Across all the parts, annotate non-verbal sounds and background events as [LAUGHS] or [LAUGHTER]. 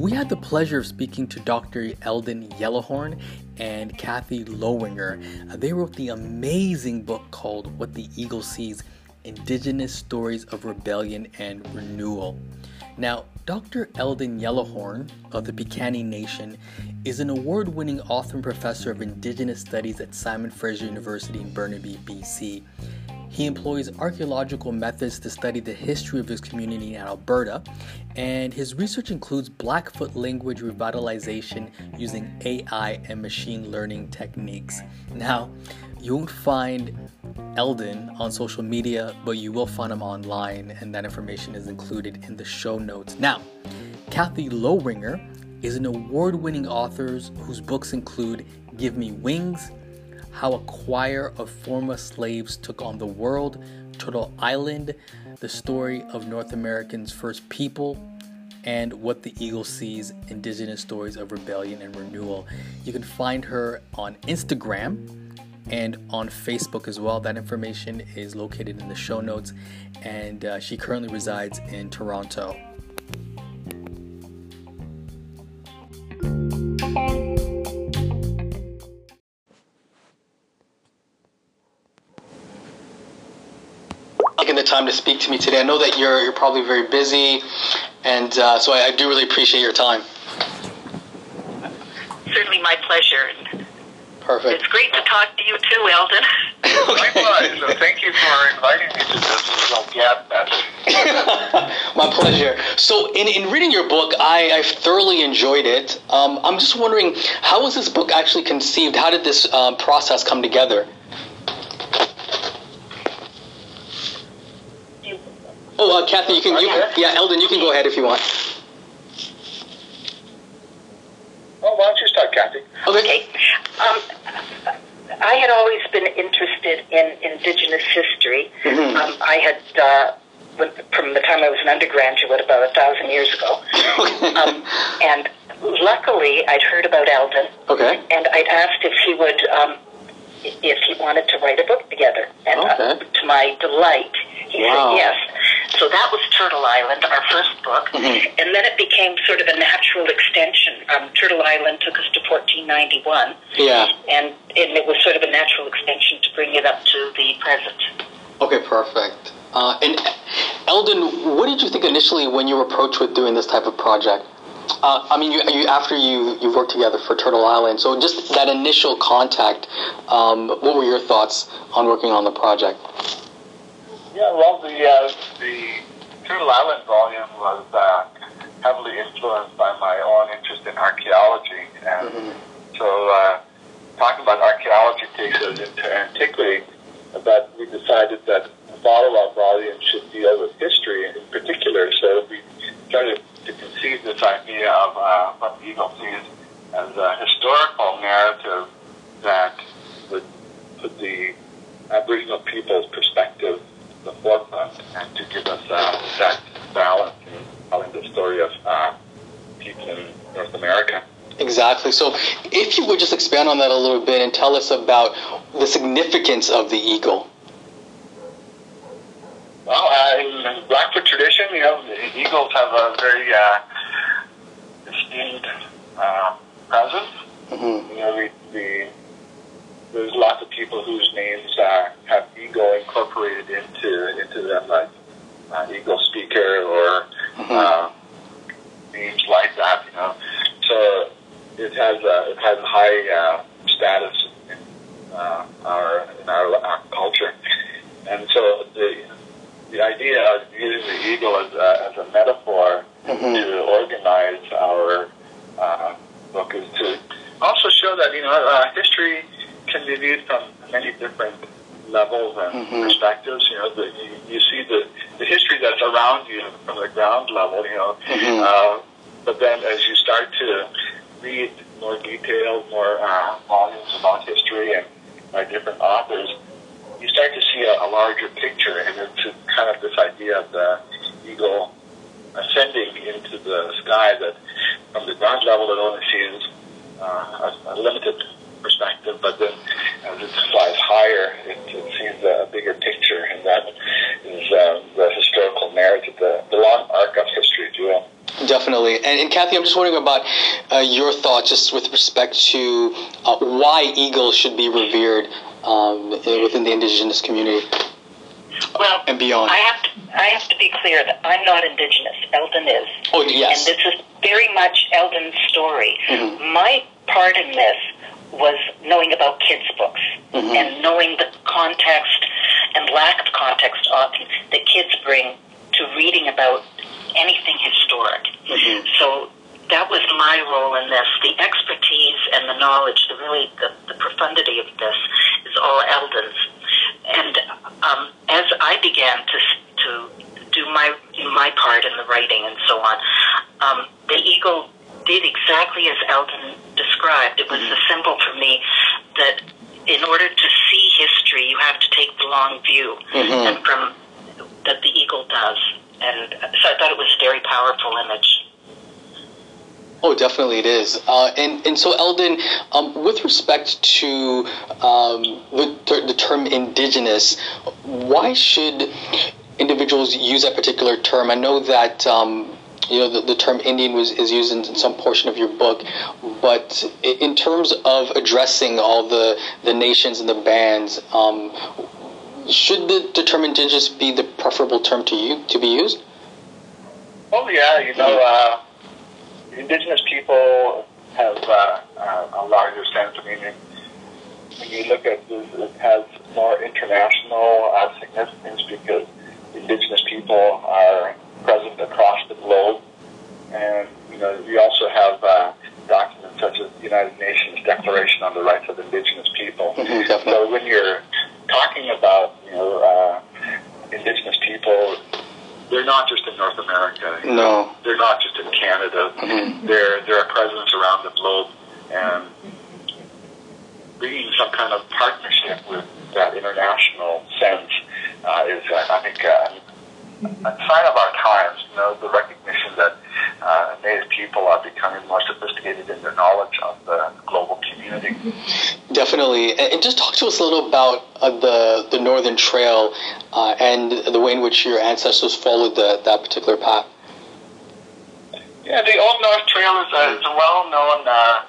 We had the pleasure of speaking to Dr. Eldon Yellowhorn and Kathy Lowinger. Uh, they wrote the amazing book called What the Eagle Sees Indigenous Stories of Rebellion and Renewal. Now, Dr. Eldon Yellowhorn of the Piikani Nation is an award winning author and professor of Indigenous Studies at Simon Fraser University in Burnaby, BC. He employs archaeological methods to study the history of his community in Alberta, and his research includes Blackfoot language revitalization using AI and machine learning techniques. Now, you won't find Eldon on social media, but you will find him online, and that information is included in the show notes. Now, Kathy Lowinger is an award winning author whose books include Give Me Wings, how a choir of former slaves took on the world, Turtle Island, the story of North America's first people, and What the Eagle Sees Indigenous Stories of Rebellion and Renewal. You can find her on Instagram and on Facebook as well. That information is located in the show notes, and uh, she currently resides in Toronto. Taking the time to speak to me today. I know that you're you're probably very busy, and uh, so I, I, do really appreciate your time. Certainly, my pleasure. Perfect. It's great to talk to you too, Eldon. [LAUGHS] Likewise. thank you for inviting me to this little gap [LAUGHS] My pleasure. So, in, in reading your book, I, I thoroughly enjoyed it. Um, I'm just wondering, how was this book actually conceived? How did this um, process come together? Oh, uh, Kathy, you can, you can, yeah, Eldon, you can go ahead if you want. Oh, why don't you start, Kathy? Okay. okay. Um, I had always been interested in Indigenous history. Mm-hmm. Um, I had, uh, from the time I was an undergraduate about a thousand years ago. um, and luckily, I'd heard about Eldon. Okay. And I'd asked if he would, um, if he wanted to write a book together. And uh, okay. uh, to my delight, he wow. said yes. So that was Turtle Island, our first book. Mm-hmm. And then it became sort of a natural extension. Um, Turtle Island took us to 1491. Yeah. And, and it was sort of a natural extension to bring it up to the present. Okay, perfect. Uh, and Eldon, what did you think initially when you were approached with doing this type of project? Uh, I mean, you, you, after you you worked together for Turtle Island, so just that initial contact, um, what were your thoughts on working on the project? Yeah, well, the uh, the Turtle Island volume was uh, heavily influenced by my own interest in archaeology, and mm-hmm. so uh, talking about archaeology takes us into antiquity. But we decided that the follow-up volume should deal with history in particular. So we started to conceive this idea of uh, what Eagle sees as a historical narrative that would put the Aboriginal people's perspective the forefront and to give us uh, that balance in telling the story of uh, people in North America. Exactly. So, if you would just expand on that a little bit and tell us about the significance of the eagle. Well, uh, in Blackfoot tradition, you know, the eagles have a very uh, esteemed uh, presence. Mm-hmm. You know, we, we there's lots of people whose names uh, have eagle incorporated into into them, like uh, eagle speaker or mm-hmm. uh, names like that. You know, so it has a, it has a high uh, status in uh, our in our, our culture, and so the the idea of using the eagle as a, as a metaphor mm-hmm. to organize our uh, book is to also show that you know uh, history can be viewed from many different levels and mm-hmm. perspectives. You know, the, you, you see the, the history that's around you from the ground level, you know. Mm-hmm. Uh, but then as you start to read more detailed, more uh, volumes about history and by different authors, you start to see a, a larger picture, and it's kind of this idea of the eagle ascending into the sky that from the ground level it only sees uh, a, a limited perspective, but then as it flies higher, it, it sees a bigger picture, and that is uh, the historical narrative the, the long arc of history, if you will. definitely. And, and, Kathy, I'm just wondering about uh, your thoughts just with respect to uh, why eagles should be revered um, within the indigenous community. Well, and beyond. I have to, I have to be clear that I'm not indigenous. Eldon is. Oh yes. And this is very much Eldon's story. Mm-hmm. My part in this was knowing about kids' books mm-hmm. and knowing the context and lack of context often that kids bring to reading about anything historic. Mm-hmm. So that was my role in this. The expertise and the knowledge, the really the, the profundity of this is all Eldon's. And um, as I began to to do my my part in the writing and so on, um, the eagle did exactly as Eldon described. It was a symbol for me that in order to see history, you have to take the long view, mm-hmm. and from that the eagle does. And so I thought it was a very powerful image. Oh, definitely it is. Uh, and, and so, Eldon, um, with respect to um, the, the term indigenous, why should individuals use that particular term? I know that um, you know the, the term Indian was is used in, in, some portion of your book, but in terms of addressing all the the nations and the bands, um, should the, the term indigenous be the preferable term to you to be used? Oh yeah, you know, uh, indigenous people have uh, uh, a larger sense of meaning. When you look at this, it has more international uh, significance because indigenous people are present across the globe, and you know we also have uh, documents such as the United Nations Declaration on the Rights of Indigenous People. [LAUGHS] Mm-hmm, so when you're talking about you know uh, indigenous people, they're not just in North America. No, they're not just in Canada. Mm-hmm. They're they're a presence around the globe, and bringing some kind of partnership with that international sense uh, is, uh, I think, uh, a sign of our times. You know, the recognition that uh, Native people are becoming more sophisticated in their knowledge of the global community. Definitely, and just talk to us a little about uh, the the Northern Trail uh, and the way in which your ancestors followed the, that particular path. Yeah, the Old North Trail is a, is a well-known uh,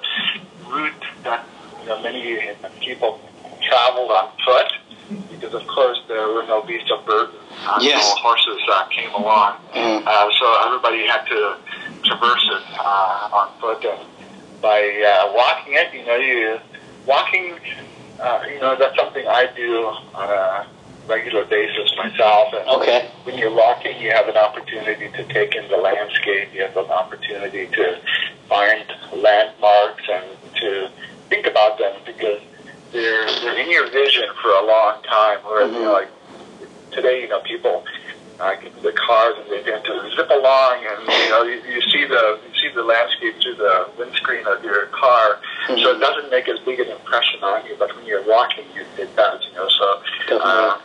route that you know, many people traveled on foot because, of course, there were no beasts of burden until yes. horses uh, came along. Mm. Uh, so everybody had to traverse it uh, on foot, and by uh, walking it, you know, you walking, uh, you know, that's something I do on a regular basis myself. And okay. when you're walking, you have an opportunity to take in the landscape. You have an opportunity to find landmarks and to think about them because they're they're in your vision for a long time. Whereas mm-hmm. you know, like today, you know, people uh, get the cars and they tend to zip along, and you know, you, you see the you see the landscape through the windscreen of your car, mm-hmm. so it doesn't make as big an impression on you. But when you're walking, it, it does. You know, so. Uh,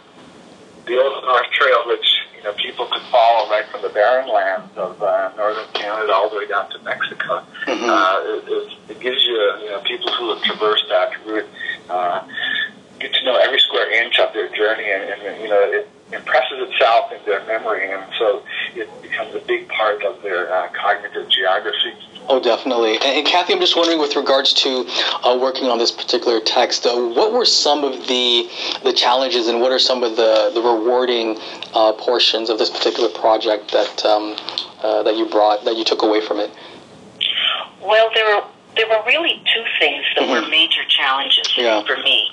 the Old North Trail, which you know people could follow right from the barren lands of uh, northern Canada all the way down to Mexico. Mm-hmm. Uh, it, it, it gives you, you know, people who have traversed that route uh, get to know every square inch of their journey, and, and you know, it impresses itself in their memory, and so it becomes a big part of their uh, cognitive geography. Oh, definitely. And, and, Kathy, I'm just wondering, with regards to uh, working on this particular text, uh, what were some of the the challenges, and what are some of the the rewarding uh, portions of this particular project that um, uh, that you brought, that you took away from it? Well, there were there were really two things that mm-hmm. were major challenges yeah. for me.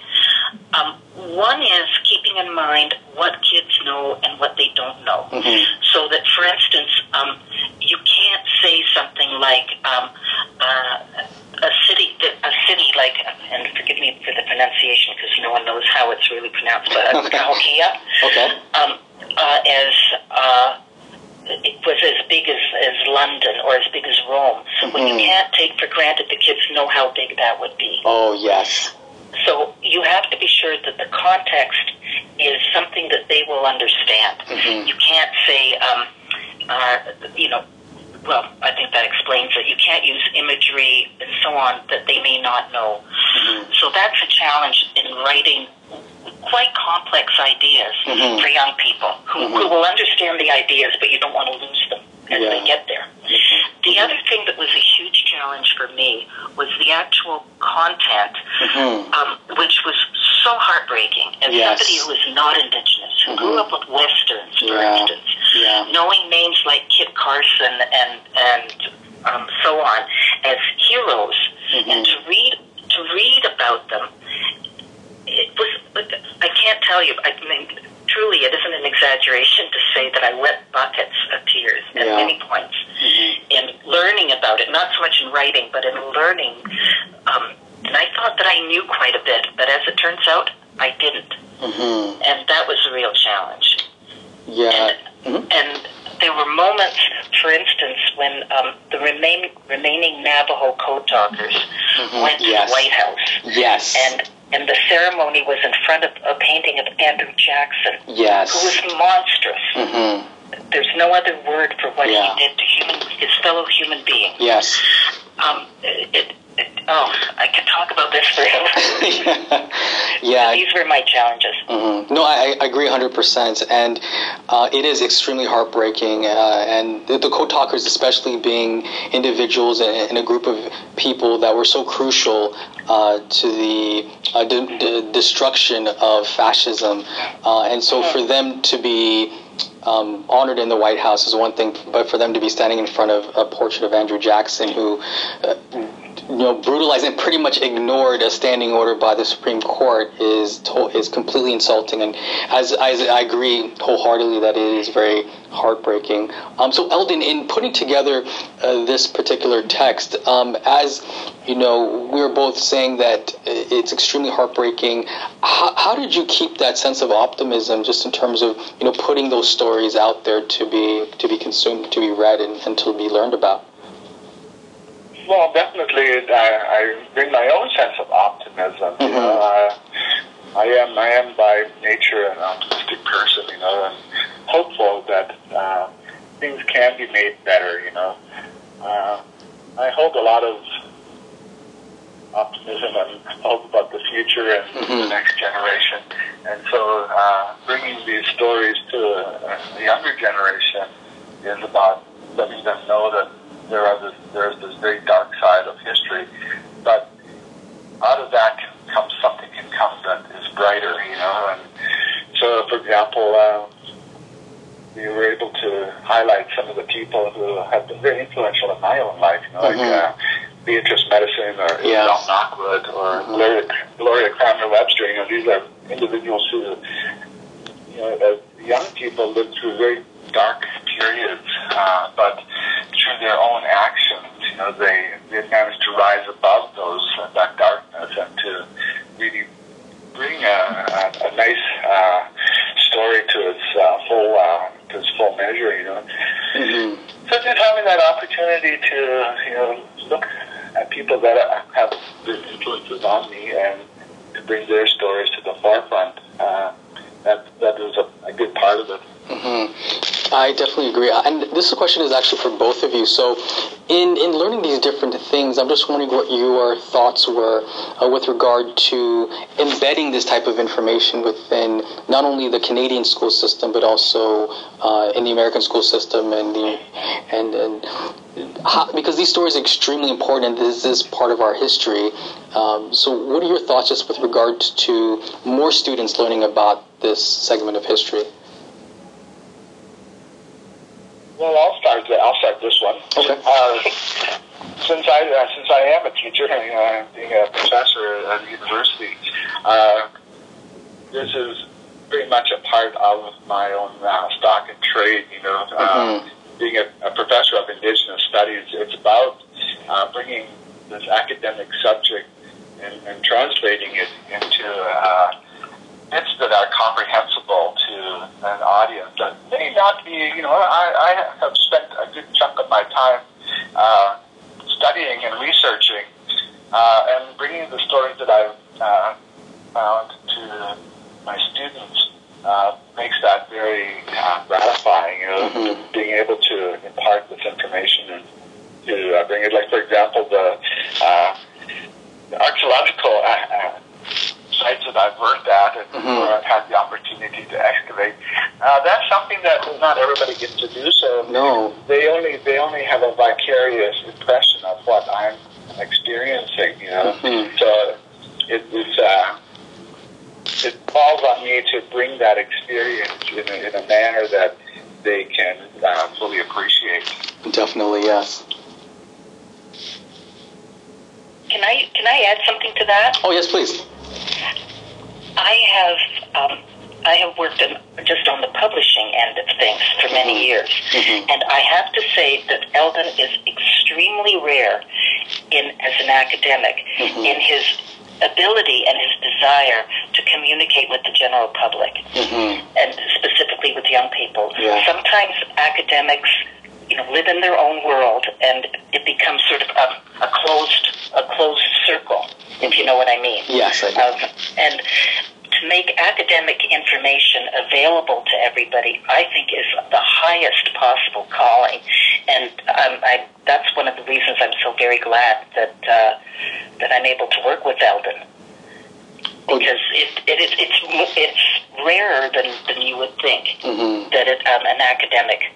Um, one is keeping in mind what kids know and what they don't know. Mm-hmm. So that, for instance, um, you can't say something like um, uh, a city, a city like, and forgive me for the pronunciation because no one knows how it's really pronounced, but uh, Cahokia, okay. um, uh, as uh, it was as big as, as London or as big as Rome. Mm-hmm. When you can't take for granted the kids know how big that would be. Oh yes. So you have to be sure that the context is something that they will understand. Mm-hmm. You can't say, um, uh, you know, well, I think that explains it. You can't use imagery and so on that they may not know. Mm-hmm. So that's a challenge in writing quite complex ideas mm-hmm. for young people who, mm-hmm. who will understand the ideas, but you don't want to lose them as yeah. they get there. Mm-hmm. The other thing that was a huge challenge for me was the actual content, mm-hmm. um, which was so heartbreaking. As yes. somebody who is not Indigenous, who mm-hmm. grew up with Westerns, for yeah. instance, yeah. knowing names like Kit Carson and and um, so on as heroes, mm-hmm. and to read to read about them, it was. I can't tell you. I mean, truly, it isn't an exaggeration to say that I wept buckets of tears at yeah. many points mm-hmm. in learning about it, not so much in writing, but in learning. Um, and I thought that I knew quite a bit, but as it turns out, I didn't. Mm-hmm. And that was a real challenge. Yeah. And, mm-hmm. and there were moments, for instance, when um, the remain, remaining Navajo code talkers mm-hmm. went to the White House. Yes. And and the ceremony was in front of a painting of Andrew Jackson. Yes. Who was monstrous. Mm-hmm there's no other word for what yeah. he did to human his fellow human beings. Yes. Um, it, it, oh, I could talk about this forever. [LAUGHS] yeah. These were my challenges. Mm-hmm. No, I, I, agree 100%. And uh, it is extremely heartbreaking. Uh, and the, the code talkers, especially being individuals and, a group of people that were so crucial uh, to the uh, d- d- destruction of fascism. Uh, and so mm-hmm. for them to be um, honored in the White House is one thing, but for them to be standing in front of a portrait of Andrew Jackson, who uh, you know, brutalized and pretty much ignored a standing order by the Supreme Court is to- is completely insulting. And as, as I agree wholeheartedly that it is very heartbreaking. Um, so Eldon, in putting together uh, this particular text, um, as you know, we are both saying that it's extremely heartbreaking. How, how did you keep that sense of optimism, just in terms of you know putting those stories out there to be to be consumed, to be read, and, and to be learned about? Well, definitely, I, I bring my own sense of optimism. Mm-hmm. You know, uh, I am I am by nature an optimistic person, you know, and hopeful that uh, things can be made better. You know, uh, I hold a lot of optimism and hope about the future and mm-hmm. the next generation. And so, uh, bringing these stories to a, a younger generation is about letting them know that there are this, there's this very dark side of history, but out of that comes something can come that is brighter, you know. And so, for example, uh, we were able to highlight some of the people who have been very influential in my own life, you know, mm-hmm. like uh, Beatrice Medicine or yes. John Knockwood or mm-hmm. Gloria, Gloria Cranmer Webster. You know, these are individuals who, you know, as young people lived through very dark periods, uh, but through their own actions, you know, they, they've managed to rise above those uh, that darkness and to really bring a, a, a nice uh, story to its uh, full uh, to its full measure. You know, mm-hmm. so just having that opportunity to you know look at people that have been influences on me and to bring their stories to the forefront. Uh, that that was a, a good part of it. Mm-hmm. I definitely agree. And this question is actually for both of you. So, in, in learning these different things, I'm just wondering what your thoughts were uh, with regard to embedding this type of information within not only the Canadian school system, but also uh, in the American school system and the and, and how, because these stories are extremely important this is part of our history. Um, so, what are your thoughts just with regard to more students learning about this segment of history? Well, I'll start. I'll start this one. Okay. Uh, since I uh, since I am a teacher, uh, being a professor at a university, uh, this is very much a part of my own uh, stock and trade. You know, mm-hmm. being a, a, professor of Indigenous studies, it's about uh, bringing this academic subject and, and translating it into uh, bits that are comprehensible to an audience that may not be, you know, I, I have spent a good chunk of my time uh, studying and researching uh, and bringing the stories that I've uh, found to my students uh, makes that very uh, gratifying, you know, mm-hmm. being able to impart this information and to uh, bring it, like, for example, the, uh, archaeological uh, uh, sites that I've worked at and mm-hmm. where I've had the opportunity to excavate. Uh, that's something something that not everybody gets to do. So no, they only they only have a vicarious impression of what I'm experiencing. You know, mm-hmm. so it, it's uh, it falls on me to bring that experience in a, in a manner that they can uh, fully appreciate. Definitely, yes. Can I can I add something to that? Oh yes, please. I have um, I have worked in, just on the publishing end of things for many mm-hmm. years, mm-hmm. and I have to say that Eldon is extremely rare in as an academic mm-hmm. in his ability and his desire to communicate with the general public, mm-hmm. and specifically with young people. Yeah. Sometimes academics you know, live in their own world, and it becomes sort of a, a closed a closed circle, if you know what I mean. Yes, I do. Um, and to make academic information available to everybody, I think is the highest possible calling, and um, I, that's one of the reasons I'm so very glad that uh, that I'm able to work with Eldon oh. because it, it is it's it's rarer than, than you would think mm-hmm. that it, um, an academic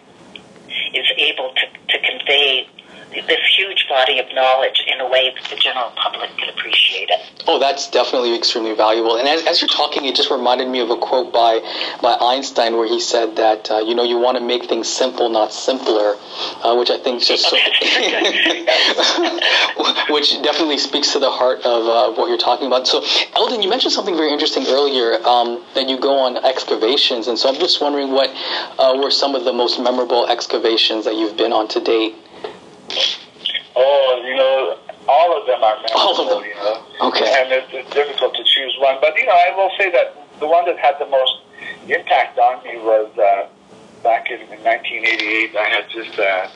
is able to, to convey this huge body of knowledge in a way that the general public can appreciate it. Oh, that's definitely extremely valuable. And as, as you're talking, it just reminded me of a quote by by Einstein where he said that uh, you know you want to make things simple, not simpler, uh, which I think just so, [LAUGHS] which definitely speaks to the heart of uh, what you're talking about. So, Eldon, you mentioned something very interesting earlier um, that you go on excavations, and so I'm just wondering what uh, were some of the most memorable excavations that you've been on to date. Oh, you know, all of them are memorable. All of them. You know? Okay. And it's, it's difficult to choose one, but you know, I will say that the one that had the most impact on me was uh, back in, in 1988. I had just uh,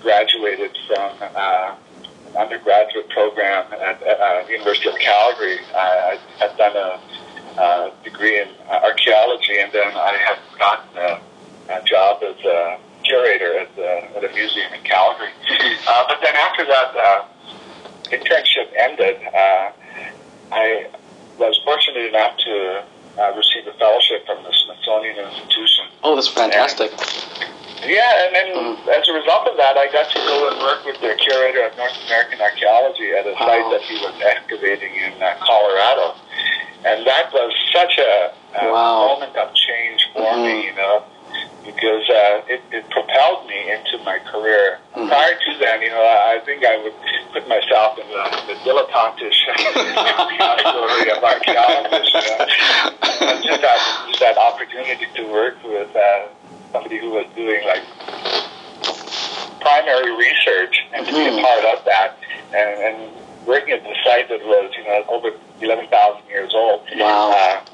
graduated from uh, an undergraduate program at uh, the University of Calgary. I, I had done a uh, degree in archaeology, and then I had gotten a, a job as a curator at, the, at a museum in Calgary. Uh, but then after that uh, internship ended, uh, I was fortunate enough to uh, receive a fellowship from the Smithsonian Institution. Oh, that's fantastic. And, yeah, and then mm. as a result of that, I got to go and work with the curator of North American archaeology at a wow. site that he was excavating in uh, Colorado. And that was such a, a wow. moment of change for mm-hmm. me, you know because uh, it, it propelled me into my career. Mm-hmm. Prior to then, you know, I think I would put myself in the, the dilettantish [LAUGHS] category of archaeologist. Just, that, just that opportunity to work with uh, somebody who was doing like primary research and mm-hmm. to be a mm-hmm. part of that and, and working at the site that was, you know, over 11,000 years old. Wow. Uh,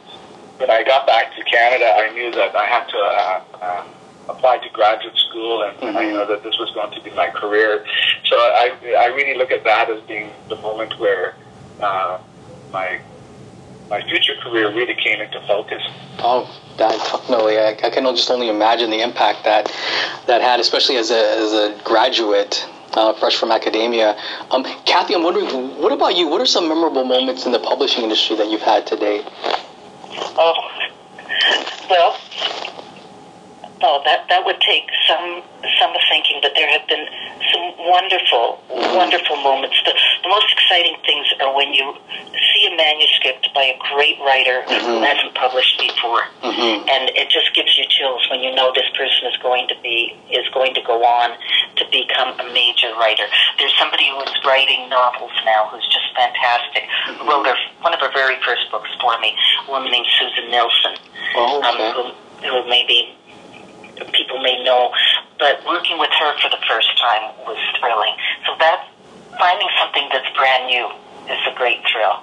when I got back to Canada, I knew that I had to uh, uh, apply to graduate school, and mm-hmm. I know that this was going to be my career. So I, I really look at that as being the moment where uh, my my future career really came into focus. Oh, that definitely. I, I can just only imagine the impact that that had, especially as a as a graduate. Uh, fresh from academia. Um, Kathy, I'm wondering, what about you? What are some memorable moments in the publishing industry that you've had to date? Oh, well, oh, that that would take some some thinking, but there have been some wonderful, wonderful moments. The, the most exciting things are when you see a manuscript by a great writer mm-hmm. who hasn't published before, mm-hmm. and it just gives you chills when you know this person is going to be is going to go on to become a major writer. There's somebody who is writing novels now who's just fantastic. Mm-hmm. Wrote her, one of her very first books for me. A woman named Susin Nielsen, oh, okay. um, who, who maybe people may know, but working with her for the first time was thrilling. So that finding something that's brand new is a great thrill.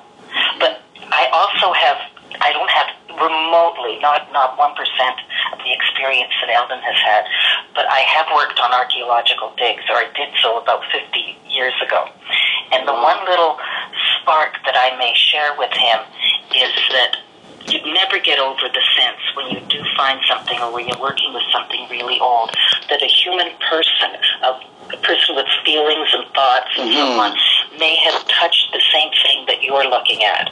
But I also have, I don't have remotely, not not one percent of the experience that Eldon has had, but I have worked on archaeological digs, or I did so about 50 years ago. And the one little spark that I may share with him is that you never get over the sense when you do find something or when you're working with something really old that a human person, a, a person with feelings and thoughts and mm-hmm. so on, may have touched the same thing that you're looking at.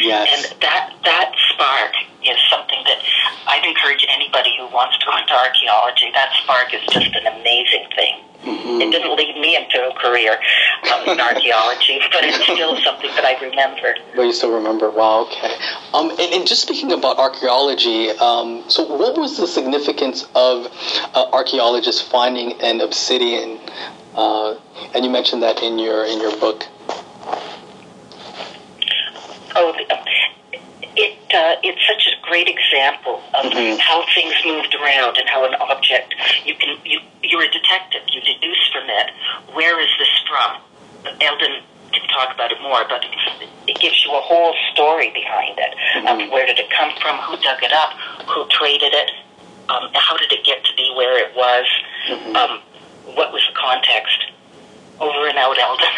Yes. And that that spark is something that I'd encourage anybody who wants to go into archaeology. That spark is just an amazing thing. Mm-hmm. It didn't lead me into a career um, in archaeology, [LAUGHS] but it's still something that I remember. But you still remember? Wow, okay. Um, and, and, just speaking about archaeology, um, so what was the significance of uh, archaeologists finding an obsidian? Uh, and you mentioned that in your in your book. Oh, it uh, it's such a great example of mm-hmm. how things moved around and how an object you can you you're a detective you deduce from it where is this from. Eldon can talk about it more, but it gives you a whole story behind it. Mm-hmm. Where did it come from? Who dug it up? Who traded it? Um, how did it get to be where it was? Mm-hmm. Um, what was the context? Over and out, Eldon.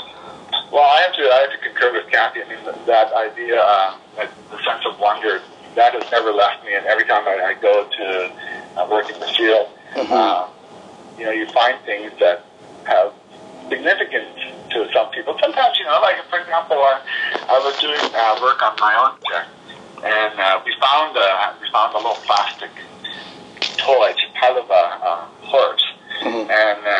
[LAUGHS] [LAUGHS] [LAUGHS] Well, I have to I have to concur with Kathy. I mean, that, that idea, uh, that, the sense of wonder, that has never left me. And every time I, I go to uh, work in the field, mm-hmm. uh, you know, you find things that have significance to some people. Sometimes, you know, like for example, I, I was doing uh, work on my own project, and uh, we found uh, we found a little plastic toy, it's part of a, a horse, mm-hmm. and. Uh,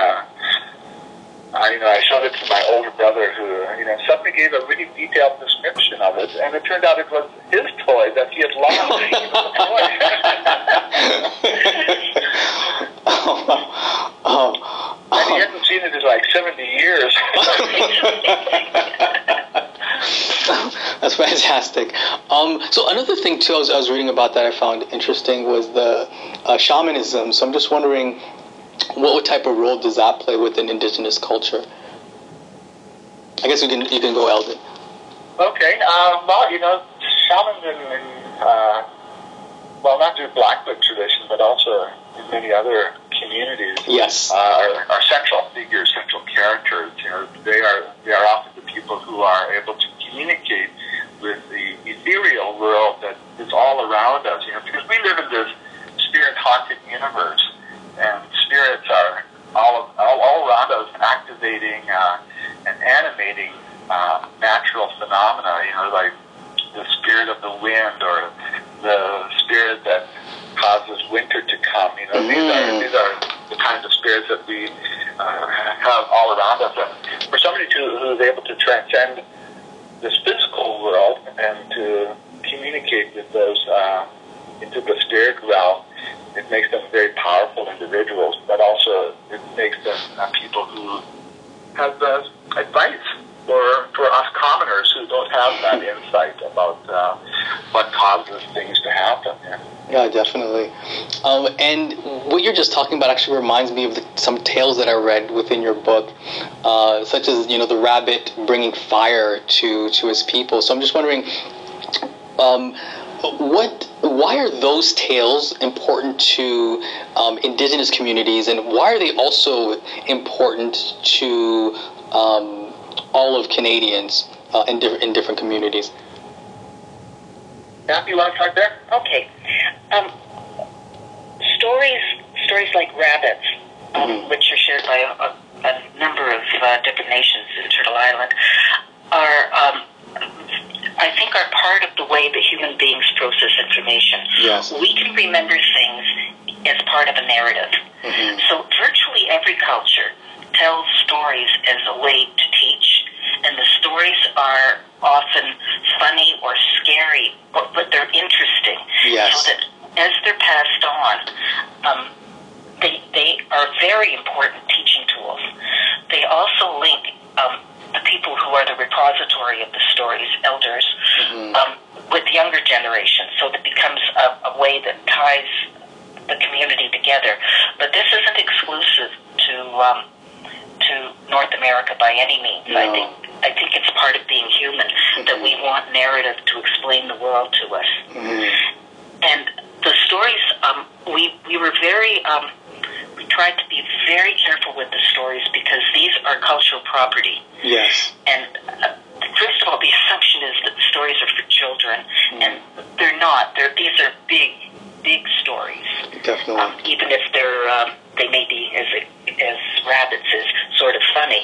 I, you know, I showed it to my older brother, who, you know, suddenly gave a really detailed description of it, and it turned out it was his toy that he had lost. [LAUGHS] [LAUGHS] oh, oh, and he hadn't seen it in like seventy years. [LAUGHS] That's fantastic. Um, so another thing too, I was, I was reading about that I found interesting was the uh, shamanism. So I'm just wondering what type of role does that play within indigenous culture? I guess you can you can go Eldon. Okay. Um, well, you know, shamans in, in uh, well, not just Blackfoot tradition, but also in many other communities. Yes. Uh, are, are central figures, central characters. You know, they are they are often the people who are able to communicate with the ethereal world that is all around us. You know, because we live in this spirit haunted universe and spirits are all, all, all around us activating uh, and animating uh, natural phenomena, you know, like the spirit of the wind or the spirit that causes winter to come. You know, mm-hmm. these are these are the kinds of spirits that we uh, have all around us. And for somebody to, who is able to transcend this physical world and to communicate with those uh, into the spirit realm, it makes them very powerful individuals, but also it makes them uh, people who have uh, advice for, for us commoners who don't have that insight about uh, what causes things to happen. Yeah definitely. Um, and what you're just talking about actually reminds me of the, some tales that I read within your book, uh, such as you know the rabbit bringing fire to to his people. So I'm just wondering. Um, what why are those tales important to um, indigenous communities and why are they also important to um, all of Canadians uh, in, different in different communities? Matthew, you want to start there? Okay. Um, stories, stories like rabbits, um, mm-hmm. which are shared by a, a, a number of uh, different nations in Turtle Island, are um, I think are part of the way that human beings process information. Yes. We can remember things as part of a narrative. Mm-hmm. So virtually every culture tells stories as a way to teach, and the stories are often funny or scary, but, but they're interesting. Yes. So that as they're passed on, um, they, they are very important teaching tools. They also link um, the people who are the repository of the stories, elders, mm-hmm. um, with younger generations. So it becomes a, a way that ties the community together. But this isn't exclusive to um, to North America by any means. No. I think I think it's part of being human mm-hmm. that we want narrative to explain the world to us. Mm-hmm. And the stories, um, we we were very um, we tried to be very careful with the stories because these are cultural property. Yes. And uh, first of all, the assumption is that the stories are for children, mm. and they're not. They're these are big, big stories. Definitely. Um, even if they're um, they may be as as rabbits is sort of funny,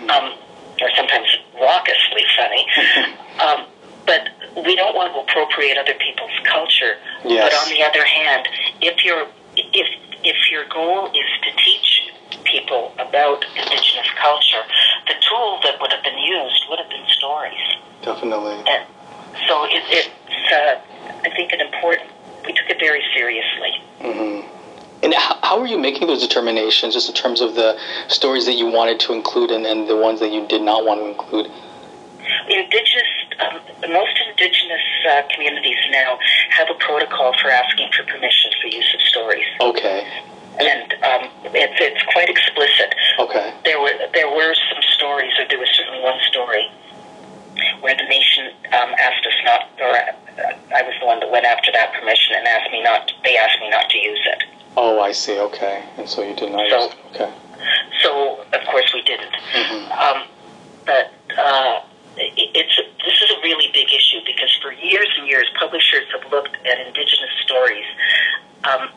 mm. um, or sometimes raucously funny. [LAUGHS] um, but we don't want to appropriate other people's culture. Yes. But on the other hand, if you're if if your goal is to teach people about indigenous culture, the tool that would have been used would have been stories. Definitely. And so it, it's uh, I think an important. We took it very seriously. Mm-hmm. And how, how were you making those determinations, just in terms of the stories that you wanted to include and, and the ones that you did not want to include? Indigenous, um, most indigenous uh, communities now have a protocol for asking for permission for use of stories. Okay. And um, it's it's quite explicit. Okay. There were there were some stories, or there was certainly one story where the nation um, asked us not, or uh, I was the one that went after that permission and asked me not. They asked me not to use it. Oh, I see. Okay, and so you did not so, it. Okay. So of course we didn't. Mm-hmm. Um, but uh, it's this is a really big issue because for years and years, publishers have looked at indigenous stories um,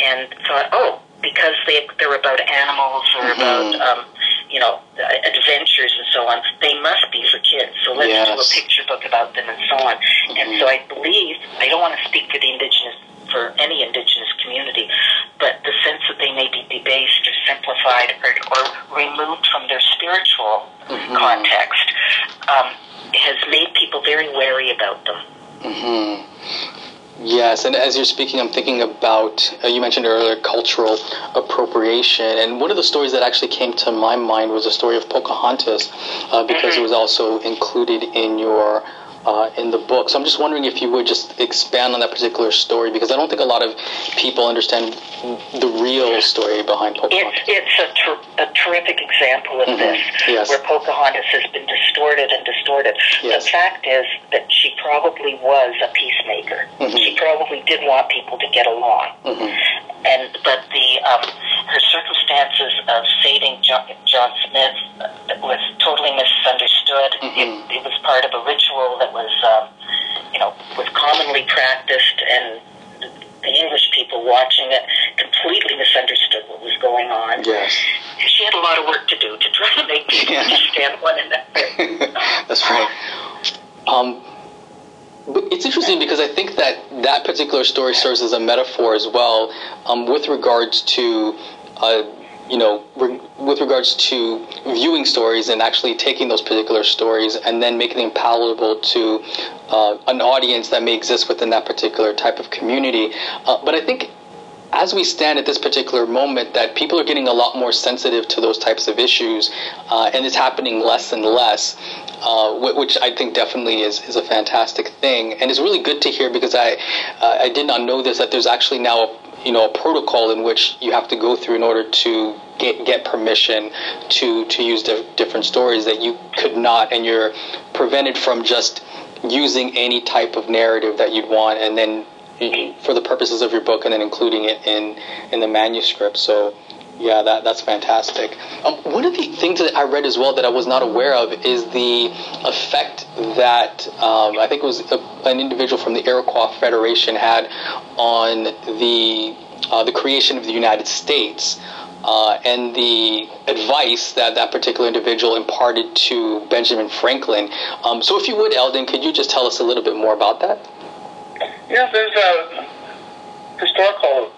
and thought, oh, because they they're about animals or mm-hmm. about um, you know adventures and so on, they must be for kids. So let's yes. do a picture book about them and so on. Mm-hmm. And so I believe I don't want to speak for the indigenous for any indigenous community, but the sense that they may be debased or simplified or, or removed from their spiritual mm-hmm. context um, has made people very wary about them. Mm-hmm. Yes, and as you're speaking, I'm thinking about, uh, you mentioned earlier, cultural appropriation. And one of the stories that actually came to my mind was the story of Pocahontas, uh, because mm-hmm. it was also included in your uh, in the book. So I'm just wondering if you would just expand on that particular story because I don't think a lot of people understand the real story behind Pocahontas. It's, it's a, ter- a terrific example of mm-hmm. this, yes. where Pocahontas has been distorted and distorted. Yes. The fact is that she probably was a peacemaker. Mm-hmm. She probably did want people to get along. Mm-hmm. And but the um, her circumstances of saving John, John Smith was totally misunderstood. It, mm-hmm. it was part of a ritual that was, um, you know, was commonly practiced, and the English people watching it completely misunderstood what was going on. Yes. She had a lot of work to do to try to make people [LAUGHS] yeah. understand one another. [LAUGHS] That's right. Um, but it's interesting because I think that that particular story serves as a metaphor as well, um, with regards to. Uh, you know, re- with regards to viewing stories and actually taking those particular stories and then making them palatable to uh, an audience that may exist within that particular type of community. Uh, but I think as we stand at this particular moment, that people are getting a lot more sensitive to those types of issues, uh, and it's happening less and less, uh, which I think definitely is, is a fantastic thing, and it's really good to hear because I uh, I did not know this that there's actually now a you know a protocol in which you have to go through in order to get get permission to to use di- different stories that you could not and you're prevented from just using any type of narrative that you'd want and then for the purposes of your book and then including it in in the manuscript. So yeah, that, that's fantastic. Um, one of the things that I read as well that I was not aware of is the effect that um, I think it was a, an individual from the Iroquois Federation had on the uh, the creation of the United States. Uh, and the advice that that particular individual imparted to Benjamin Franklin. Um, so, if you would, Eldon, could you just tell us a little bit more about that? Yeah, there's a historical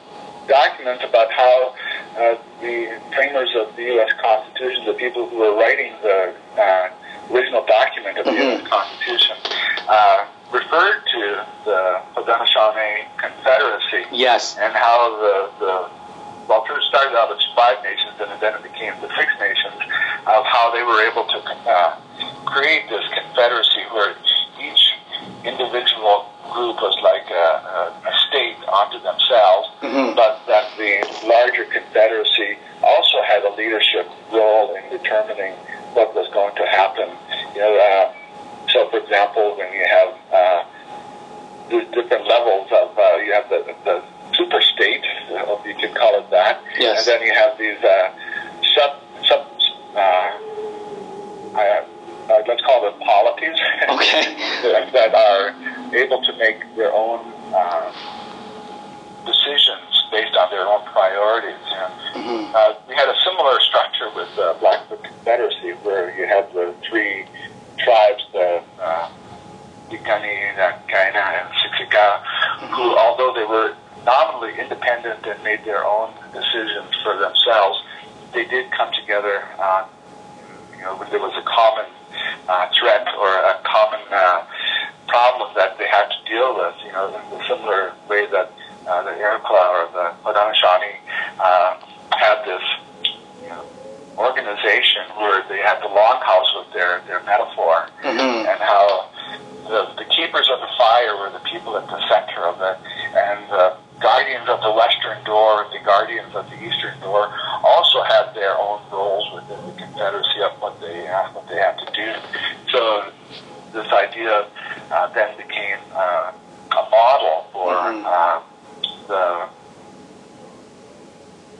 documents about how uh, the framers of the U.S. Constitution, the people who were writing the uh, original document of the mm-hmm. U.S. Constitution, uh, referred to the Haudenosaunee Confederacy. Yes. And how the, the well, first started out as five nations, and then it became the six nations, of how they were able to uh, create this confederacy where each individual group was like a, a, a state unto themselves, mm-hmm. but that the larger confederacy also had a leadership role in determining what was going to happen. You know, uh, so for example, when you have uh, there's different levels of uh, you have the, the super state, you can call it that, yes. and then you have these uh, sub sub. Uh, uh, uh, let's call them polities, [LAUGHS] okay. that, that, are able to make their own uh, decisions based on their own priorities. You know? mm-hmm. uh, we had a similar structure with uh, Blackfoot Confederacy, where you had the three tribes, the uh, Piikani, Kaina, and Siksika, who, although they were nominally independent and made their own decisions for themselves, they did come together. Uh, you know, when there was a common uh, threat or a common uh, problem that they had to deal with. You know, in the similar way that uh, the Iroquois or the Haudenosaunee uh, had this you know, organization where they had the longhouse with their their metaphor, mm-hmm. and how the, the keepers of the fire were the people at the center of it, and the guardians of the western door, the guardians of the eastern door, also had their own roles within the Confederacy of what they uh, what they had to do. So this idea uh, then became uh, a model for mm-hmm. uh, the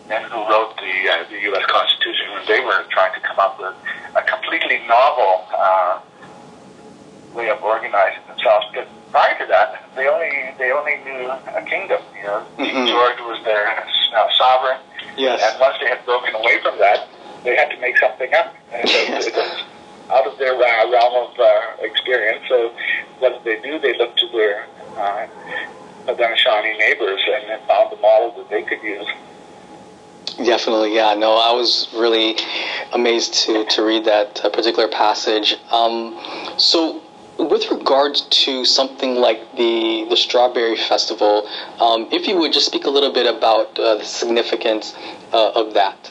men who wrote the uh, the U.S. Constitution when they were trying to come up with a completely novel uh, way of organizing themselves. Because prior to that, they only they only knew a kingdom. You know, mm-hmm. King George was their uh, sovereign. Yes. And once they had broken away from that, they had to make something up. [LAUGHS] Out of their uh, realm of uh, experience. So what did they do? They looked to their uh, neighbors and found the model that they could use. Definitely, yeah. No, I was really amazed to, to read that uh, particular passage. Um, so, with regards to something like the the Strawberry Festival, um, if you would just speak a little bit about uh, the significance uh, of that.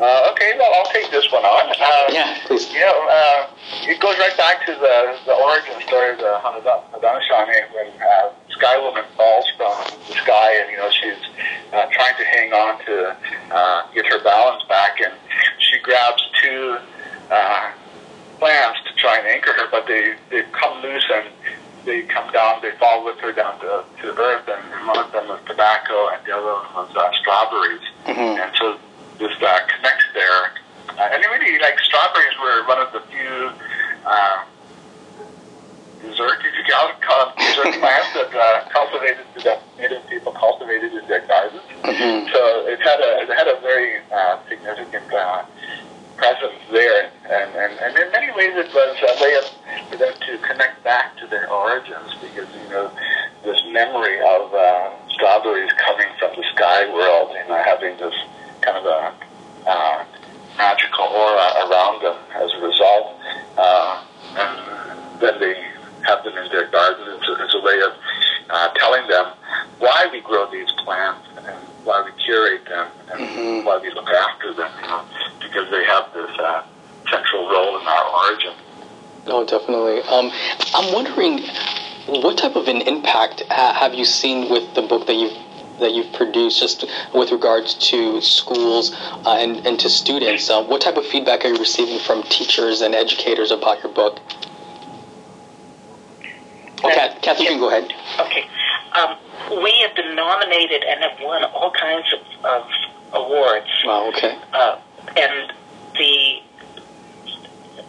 Uh, okay, well, I'll take this one on. Uh, yeah, please. You know, uh, it goes right back to the, the origin story of the Haudenosaunee when uh, Sky Woman falls from the sky and, you know, she's uh, trying to hang on to uh, get her balance back and she grabs two uh, plants to try and anchor her, but they, they come loose and they come down, they fall with her down to, to earth, and, one of them was tobacco and the other one was uh, strawberries. Mm-hmm. And so this uh, connects there. Uh, and really, like strawberries were one of the few uh, dessert, if you call call dessert [LAUGHS] plants that uh, cultivated that native people cultivated in their gardens. Mm-hmm. So it had a it had a very uh, significant uh, presence there, and, and and in many ways it was a way of, for them to connect back to their origins because you know this memory of uh, strawberries coming from the sky world, you know, having this kind of a uh, magical aura around them as a result. Uh, and then they have them in their garden as a, as a way of uh, telling them why we grow these plants and why we curate them and mm-hmm. why we look after them, you know, because they have this uh, central role in our origin. Oh, definitely. Um, I'm wondering, what type of an impact have you seen with the book that you've that you've produced just with regards to schools uh, and, and to students. Uh, what type of feedback are you receiving from teachers and educators about your book? Okay, Kathy, you can go ahead. Okay. Um, we have been nominated and have won all kinds of, of awards. Wow, okay. Uh, and the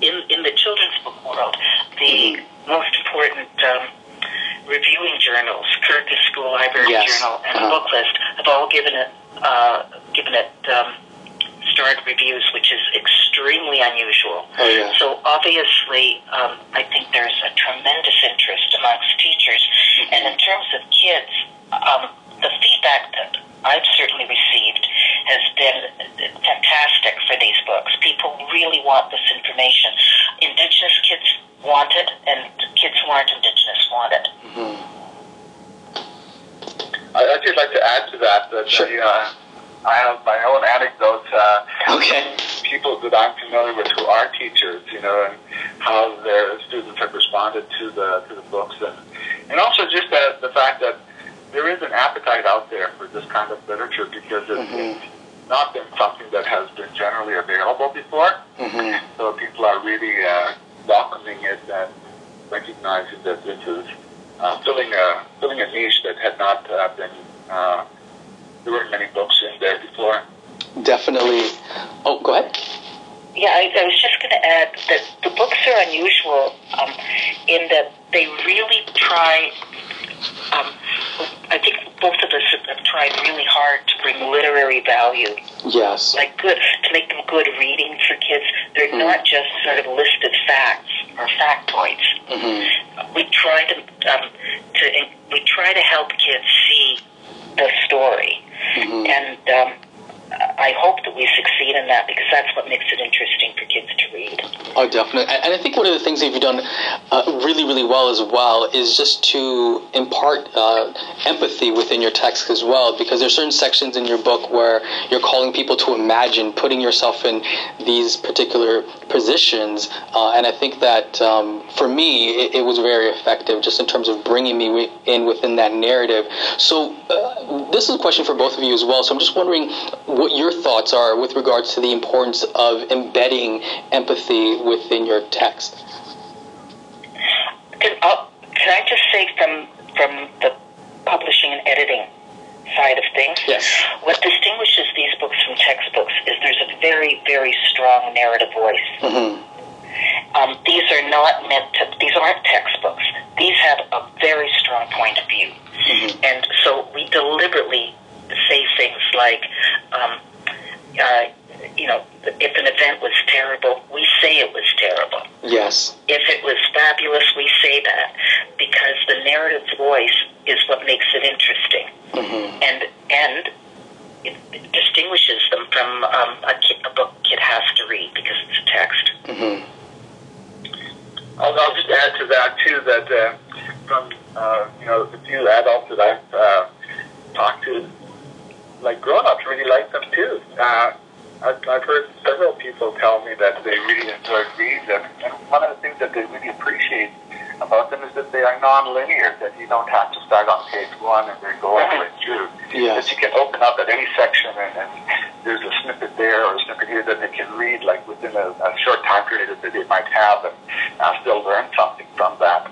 in in the children's book world, the mm-hmm. most important um, reviewing journals, Kirkus School Library yes. Journal, and uh-huh. Booklist have all given it uh, given it um, starred reviews, which is extremely unusual. Oh, yeah. So obviously, um, I think there's a tremendous interest amongst teachers, mm-hmm. and in terms of kids, um, the feedback that I've certainly received has been fantastic for these books. People really want this information. Indigenous kids want it, and kids who aren't Indigenous want it. Mm-hmm. I'd just like to add to that that sure. I, uh, I have my own anecdotes. Uh, okay. People that I'm familiar with who are teachers, you know, and how their students have responded to the to the books, and and also just that the fact that there is an appetite out there for this kind of literature because it's, mm-hmm. it's not been something that has been generally available before. Mm-hmm. So people are really uh, welcoming it and recognizing that this is uh, filling a filling a niche that had not uh, been. Uh, there weren't many books in there before. Definitely. Oh, go ahead. Yeah, I, I was just going to add that the books are unusual um, in that they really try um, I think both of us have tried really hard to bring literary value. Yes. Like good, to make them good reading for kids. They're mm. not just sort of listed facts. or factoids. Mm-hmm. We try to um, to we try to help kids see the story, mm-hmm. and um, I hope that we succeed in that because that's what makes it interesting for kids to read. Oh, definitely. And I think one of the things that you've done uh, really, really well as well is just to impart uh, empathy within your text as well, because there's certain sections in your book where you're calling people to imagine putting yourself in these particular positions. Uh, and I think that um, for me, it, it, was very effective just in terms of bringing me in within that narrative. So uh, this is a question for both of you as well. So I'm just wondering what your thoughts are with regards to the importance of embedding empathy within your text. Can, uh, can I just say from from the publishing and editing side of things? Yes. What distinguishes these books from textbooks is there's a very, very strong narrative voice. Mm-hmm. Um, these are not meant to. These aren't textbooks. These have a very strong point of view, mm-hmm. and so we deliberately say things like, um, uh, you know, if an event was terrible, we say it was terrible. Yes. If it was fabulous, we say that because the narrative voice is what makes it interesting, mm-hmm. and and it, it distinguishes them from um, a, kid, a book kid has to read because it's a text. Mm-hmm. I'll, I'll just add to that too that uh, from uh, you know the few adults that I've uh, talked to like grown-ups really like them too. Uh, I've, I've heard several people tell me that they really enjoyed reading them, and one of the things that they really appreciate about them is that they are non-linear. That you don't have to start on page one and then go all the way through. Yes. That you can open up at any section and, and there's a snippet there or a snippet here that they can read like within a, a short time period that they might have and uh, still learn something from that.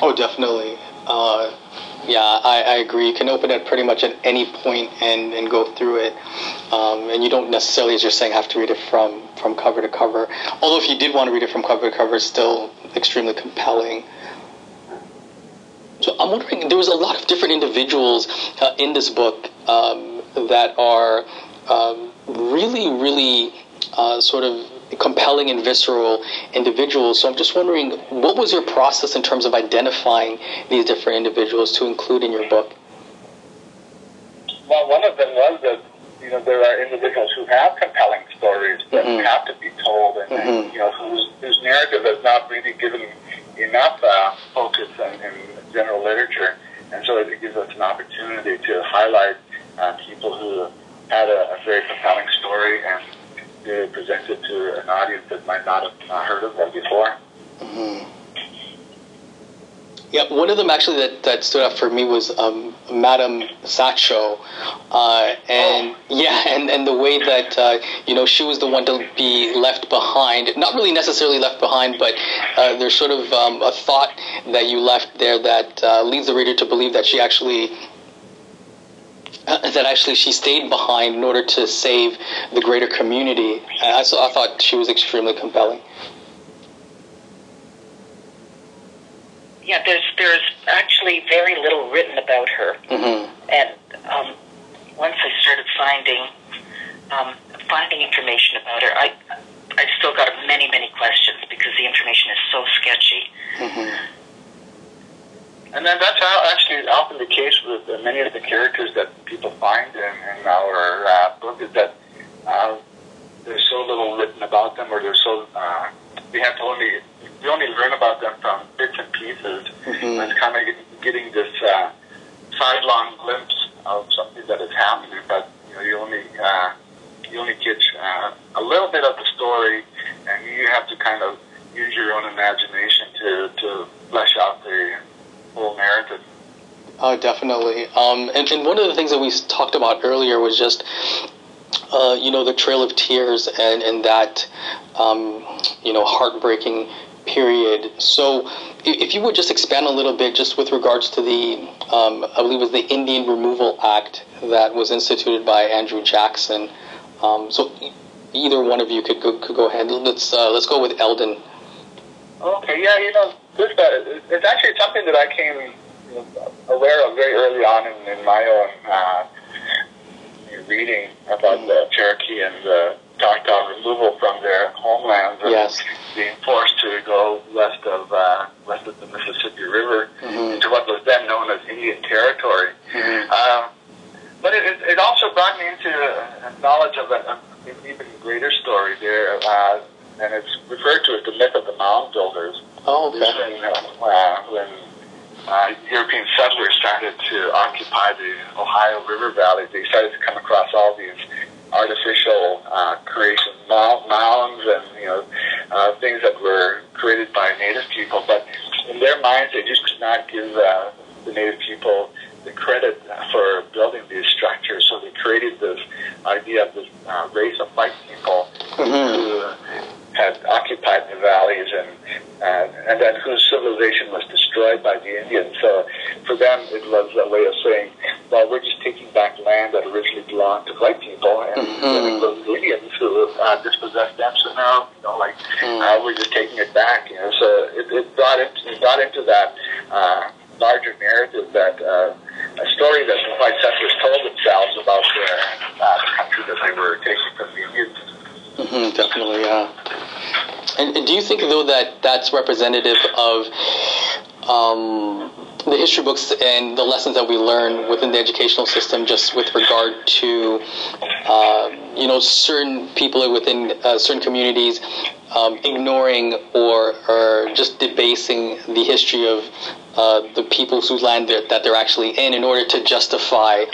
Oh, definitely. Uh, yeah, I, I, agree. You can open it pretty much at any point and, and go through it. Um, and you don't necessarily, as you're saying, have to read it from, from cover to cover. Although if you did want to read it from cover to cover, it's still extremely compelling. So I'm wondering, there was a lot of different individuals uh, in this book um, that are um, really, really uh, sort of compelling and visceral individuals. So I'm just wondering, what was your process in terms of identifying these different individuals to include in your book? Well, one of them was that you know there are individuals who have compelling stories that mm-hmm. have to be told, and, mm-hmm. and you know whose, whose narrative has not really given enough uh, focus in, in general literature, and so it gives us an opportunity to highlight uh, people who had a, a very compelling story and uh, presented to an audience that might not have uh, heard of them before. Mm-hmm. Yeah, one of them actually that, that stood out for me was um, Madame Satcho, uh, and oh. yeah, [LAUGHS] and, and the way that uh, you know she was the one to be left behind. Not really necessarily left behind, but uh, there's sort of um, a thought that you left there that uh, leads the reader to believe that she actually [CLEARS THROAT] that actually she stayed behind in order to save the greater community. I, so I thought she was extremely compelling. Yeah, there's there's actually very little written about her, mm-hmm. and um, once I started finding um, finding information about her, I I still got many many questions because the information is so sketchy. Mm-hmm. And then that's how actually often the case with uh, many of the characters that people find in, in our uh, book is that uh, there's so little written about them, or there's so uh, we have to only we only learn about them from bits and pieces. Mm-hmm. And it's kind of getting this uh, sidelong glimpse of something that is happening, but you know you only uh, you only get uh, a little bit of the story, and you have to kind of use your own imagination to to flesh out the Oh, definitely. Um, and, and one of the things that we talked about earlier was just, uh, you know, the Trail of Tears and, and that, um, you know, heartbreaking period. So, if you would just expand a little bit, just with regards to the, um, I believe it was the Indian Removal Act that was instituted by Andrew Jackson. Um, so, either one of you could go, could go ahead. Let's uh, let's go with Eldon. Okay. Yeah. You know, this uh, it's actually something that I came aware of very early on in, in my own uh, reading about the Cherokee and the Choctaw removal from their homelands and yes. being forced to go west of uh, west of the Mississippi River mm-hmm. into what was then known as Indian Territory. Mm-hmm. Um, but it, it also brought me into a knowledge of an, an even greater story there, uh, and it's referred to as the myth of the mound builders. Oh, okay. When, uh, when uh, European settlers started to occupy the Ohio River Valley, they started to come across all these artificial uh, creations, mounds, and you know uh, things that were created by native people. But in their minds, they just could not give uh, the native people the credit for building these structures. So they created this idea of this uh, race of white people mm-hmm. who had occupied the valleys and uh, and then whose civilization was destroyed by the Indians. So for them, it was a way of saying, well, we're just taking back land that originally belonged to white people and mm-hmm. those Indians who uh, dispossessed them. So now, you know, like mm-hmm. uh, we're just taking it back. You know, so it, it got into it got into that uh, larger narrative that. Uh, a story that the white settlers told themselves about their, uh, the country that they were taking from the Indians. Mm-hmm, definitely, yeah. Do you think, though, that that's representative of um, the history books and the lessons that we learn within the educational system, just with regard to, uh, you know, certain people within uh, certain communities um, ignoring or, or just debasing the history of uh, the peoples whose land that they're actually in in order to justify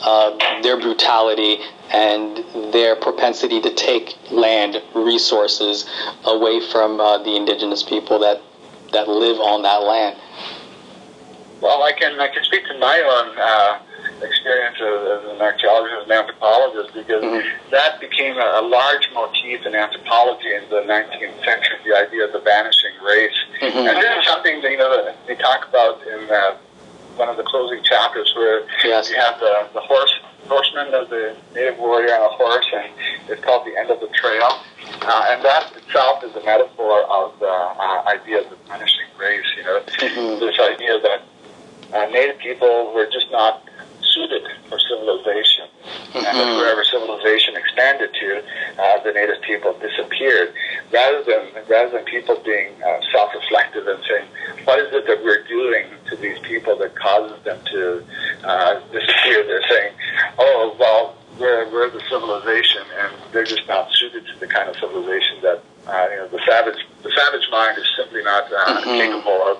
uh, their brutality and their propensity to take land resources away from uh, the indigenous people that that live on that land. Well, I can I can speak to my own uh, experience as, an archaeologist and anthropologist because mm-hmm. that became a, a, large motif in anthropology in the 19th century. The idea of the vanishing race, mm-hmm. and this is something that, you know that they talk about in uh, one of the closing chapters where yes. you have the the horse horseman of the native warrior on a horse, and it's called the end of the trail. Uh, and that itself is a metaphor of the uh, idea of the vanishing race. You know, mm-hmm. this idea that uh, native people were just not suited for civilization. Mm-hmm. And wherever civilization expanded to, uh, the native people disappeared. Rather than rather than people being uh, self-reflective and saying, "What is it that we're doing to these people that causes them to uh, disappear?" They're saying, "Oh, well, we're we're the civilization, and they're just not suited to the kind of civilization that uh, you know the savage the savage mind is simply not uh, mm-hmm. capable of."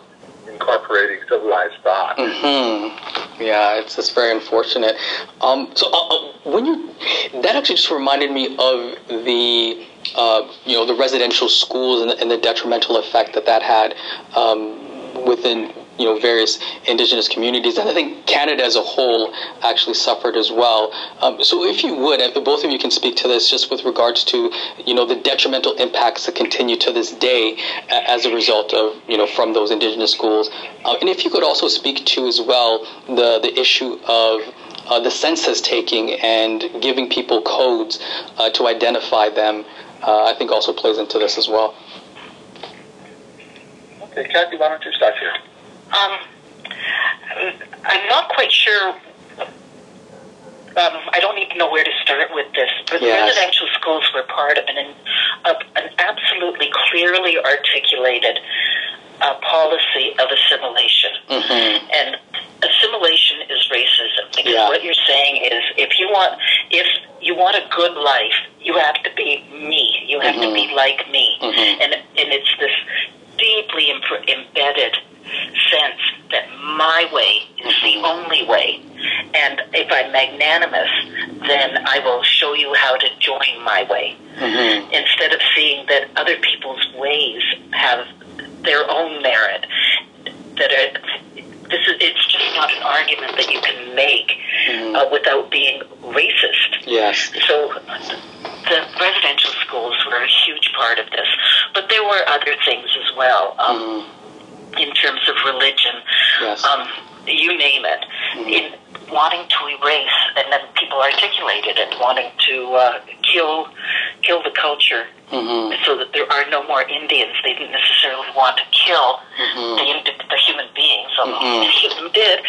Incorporating civilized thought. Mm-hmm. Yeah, it's it's very unfortunate. Um, so uh, uh, when you that actually just reminded me of the uh, you know the residential schools and the, and the detrimental effect that that had um, within you know various indigenous communities and i think canada as a whole actually suffered as well um, so if you would if both of you can speak to this just with regards to you know the detrimental impacts that continue to this day as a result of you know from those indigenous schools uh, and if you could also speak to as well the the issue of uh, the census taking and giving people codes uh, to identify them, uh, I think also plays into this as well. Okay, Kathy, why don't you start here? Um, I'm not quite sure. Um, I don't even know where to start with this, but yes. residential schools were part of an, of an absolutely clearly articulated uh, policy of assimilation. Mm-hmm. And assimilation is racism because yeah. what you're saying is if you want if you want a good life, you have to be me. You have mm-hmm. to be like me, mm-hmm. and and it's this deeply imp- embedded sense that my way is the only way. And if I'm magnanimous, then I will show you how to join my way. Mm-hmm. Instead of seeing that other people's ways have their own merit, that are, this is it's just not an argument that you can make mm-hmm. uh, without being racist. Yes. So the residential schools were a huge part of this, but there were other things as well. Um, mm-hmm in terms of religion, yes. um, you name it, mm-hmm. in wanting to erase, and then people articulated it, wanting to uh, kill kill the culture, mm-hmm. so that there are no more Indians. They didn't necessarily want to kill mm-hmm. the, the human beings, although mm-hmm. [LAUGHS] did,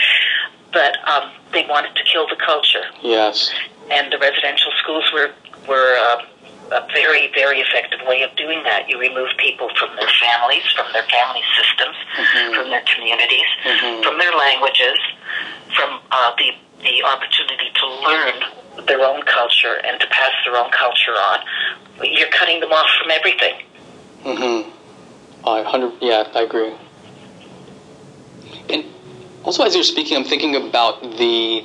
but um, they wanted to kill the culture. Yes. And the residential schools were were uh, a very, very effective way of doing that. You remove people from their families, from their family systems, mm-hmm. from their communities, mm-hmm. from their languages, from uh, the the opportunity to learn their own culture and to pass their own culture on. You're cutting them off from everything. Mm-hmm. I hundred. Yeah, I agree. And also, as you're speaking, I'm thinking about the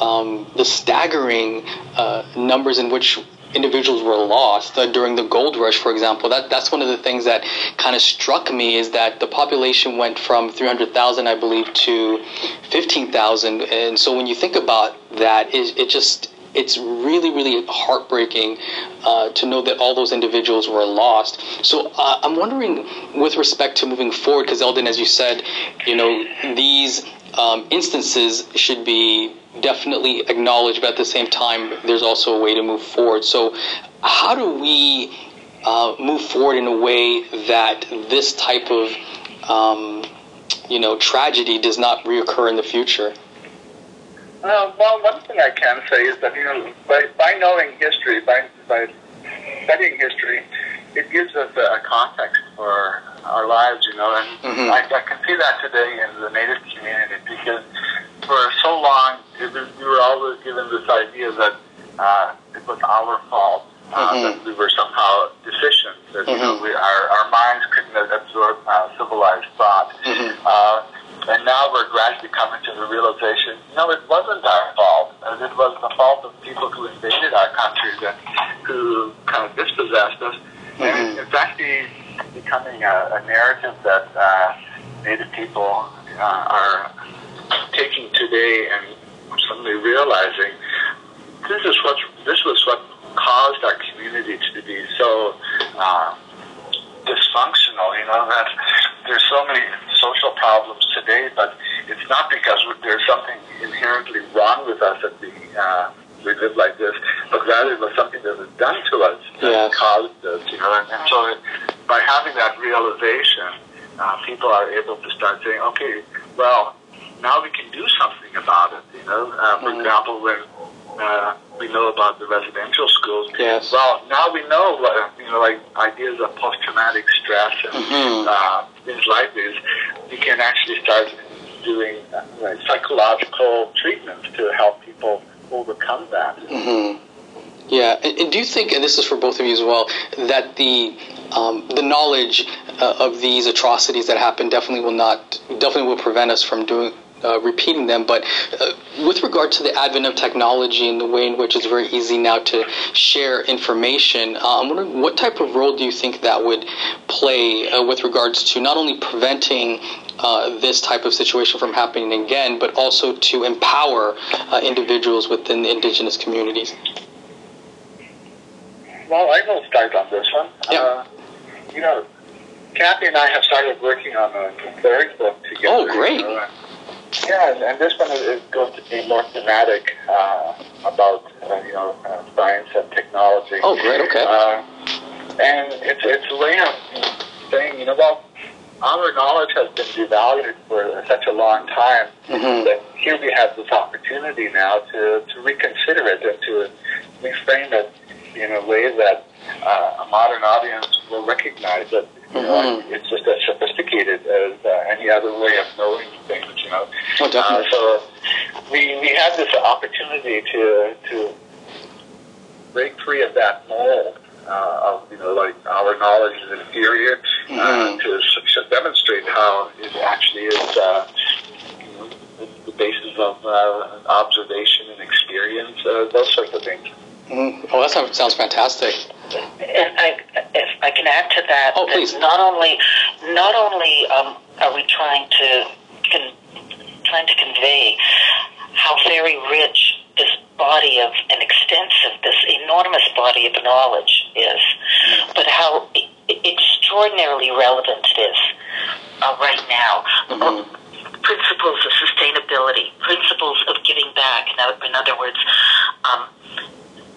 um, the staggering uh, numbers in which individuals were lost uh, during the gold rush, for example. That that's one of the things that kind of struck me is that the population went from 300,000, I believe, to 15,000. And so when you think about that, it, it just it's really, really heartbreaking uh, to know that all those individuals were lost. So uh, I'm wondering, with respect to moving forward, because Eldon, as you said, you know, these um, instances should be definitely acknowledge, but at the same time, there's also a way to move forward. So, how do we uh, move forward in a way that this type of um, you know tragedy does not reoccur in the future? Uh, well, one thing I can say is that you know, by, by knowing history, by by studying history, it gives us a context for our lives, you know, and mm-hmm. I, I can see that today in the Native community because for so long it was, we were always given this idea that uh, it was our fault. Uh, mm-hmm. That we were somehow deficient. That mm-hmm. you know, mm-hmm. we, our our minds couldn't absorb uh, civilized thought. Mm-hmm. Uh, and now we're gradually coming to the realization, no, it wasn't our fault. And it was the fault of people who invaded our country that who kind of dispossessed us. Mm-hmm. And it's actually becoming a, a narrative that uh, Native people uh, are taking today and suddenly realizing this is what this was what caused our community to be so uh, dysfunctional. You know that there's so many social problems today, but it's not because there's something inherently wrong with us that we uh, we live like this, but rather it was something that was done to us that yes. caused this. You know, and, and so by having that realization, uh, people are able to start saying, okay, well, now we can do something about it. You know, uh, for mm-hmm. example, when uh, we know about the residential schools. Yes. Well, now we know, what, you know, like ideas of post-traumatic stress and mm-hmm. uh, things like this. We can actually start doing uh, like psychological treatments to help people overcome that. Mm-hmm. Yeah, and, and, do you think, and this is for both of you as well, that the um, the knowledge uh, of these atrocities that happen definitely will not definitely will prevent us from doing uh, repeating them. But uh, with regard to the advent of technology and the way in which it's very easy now to share information, uh, I'm wondering what type of role do you think that would play uh, with regards to not only preventing uh, this type of situation from happening again, but also to empower uh, individuals within the indigenous communities? Well, I will start on this one. Yeah. you know, Kathy and I have started working on a third book together. Oh, great. You know, yeah, and, this one is going to be more thematic uh, about uh, you know uh, science and technology. Oh, great. Okay. Uh, and it's it's way saying, you know, well, our knowledge has been devalued for such a long time mm-hmm. that here we have this opportunity now to to reconsider it and to reframe it in a way that uh, a modern audience will recognize that you know, mm-hmm. it's just as sophisticated as uh, any other way of knowing things. You know, oh, uh, so we we had this opportunity to to break free of that mold uh, of you know like our knowledge is inferior uh, mm-hmm. to, to demonstrate how it actually is. Uh, the basis of uh, observation and experience, uh, those sorts of things. Mm-hmm. Oh, that sounds fantastic. And I, if I can add to that, oh, please. not only not only um, are we trying to con- trying to convey how very rich this body of an extensive, this enormous body of knowledge is, mm. but how extraordinarily relevant it is uh, right now. Mm-hmm. Principles of sustainability, principles of giving back. Now, in other words, um,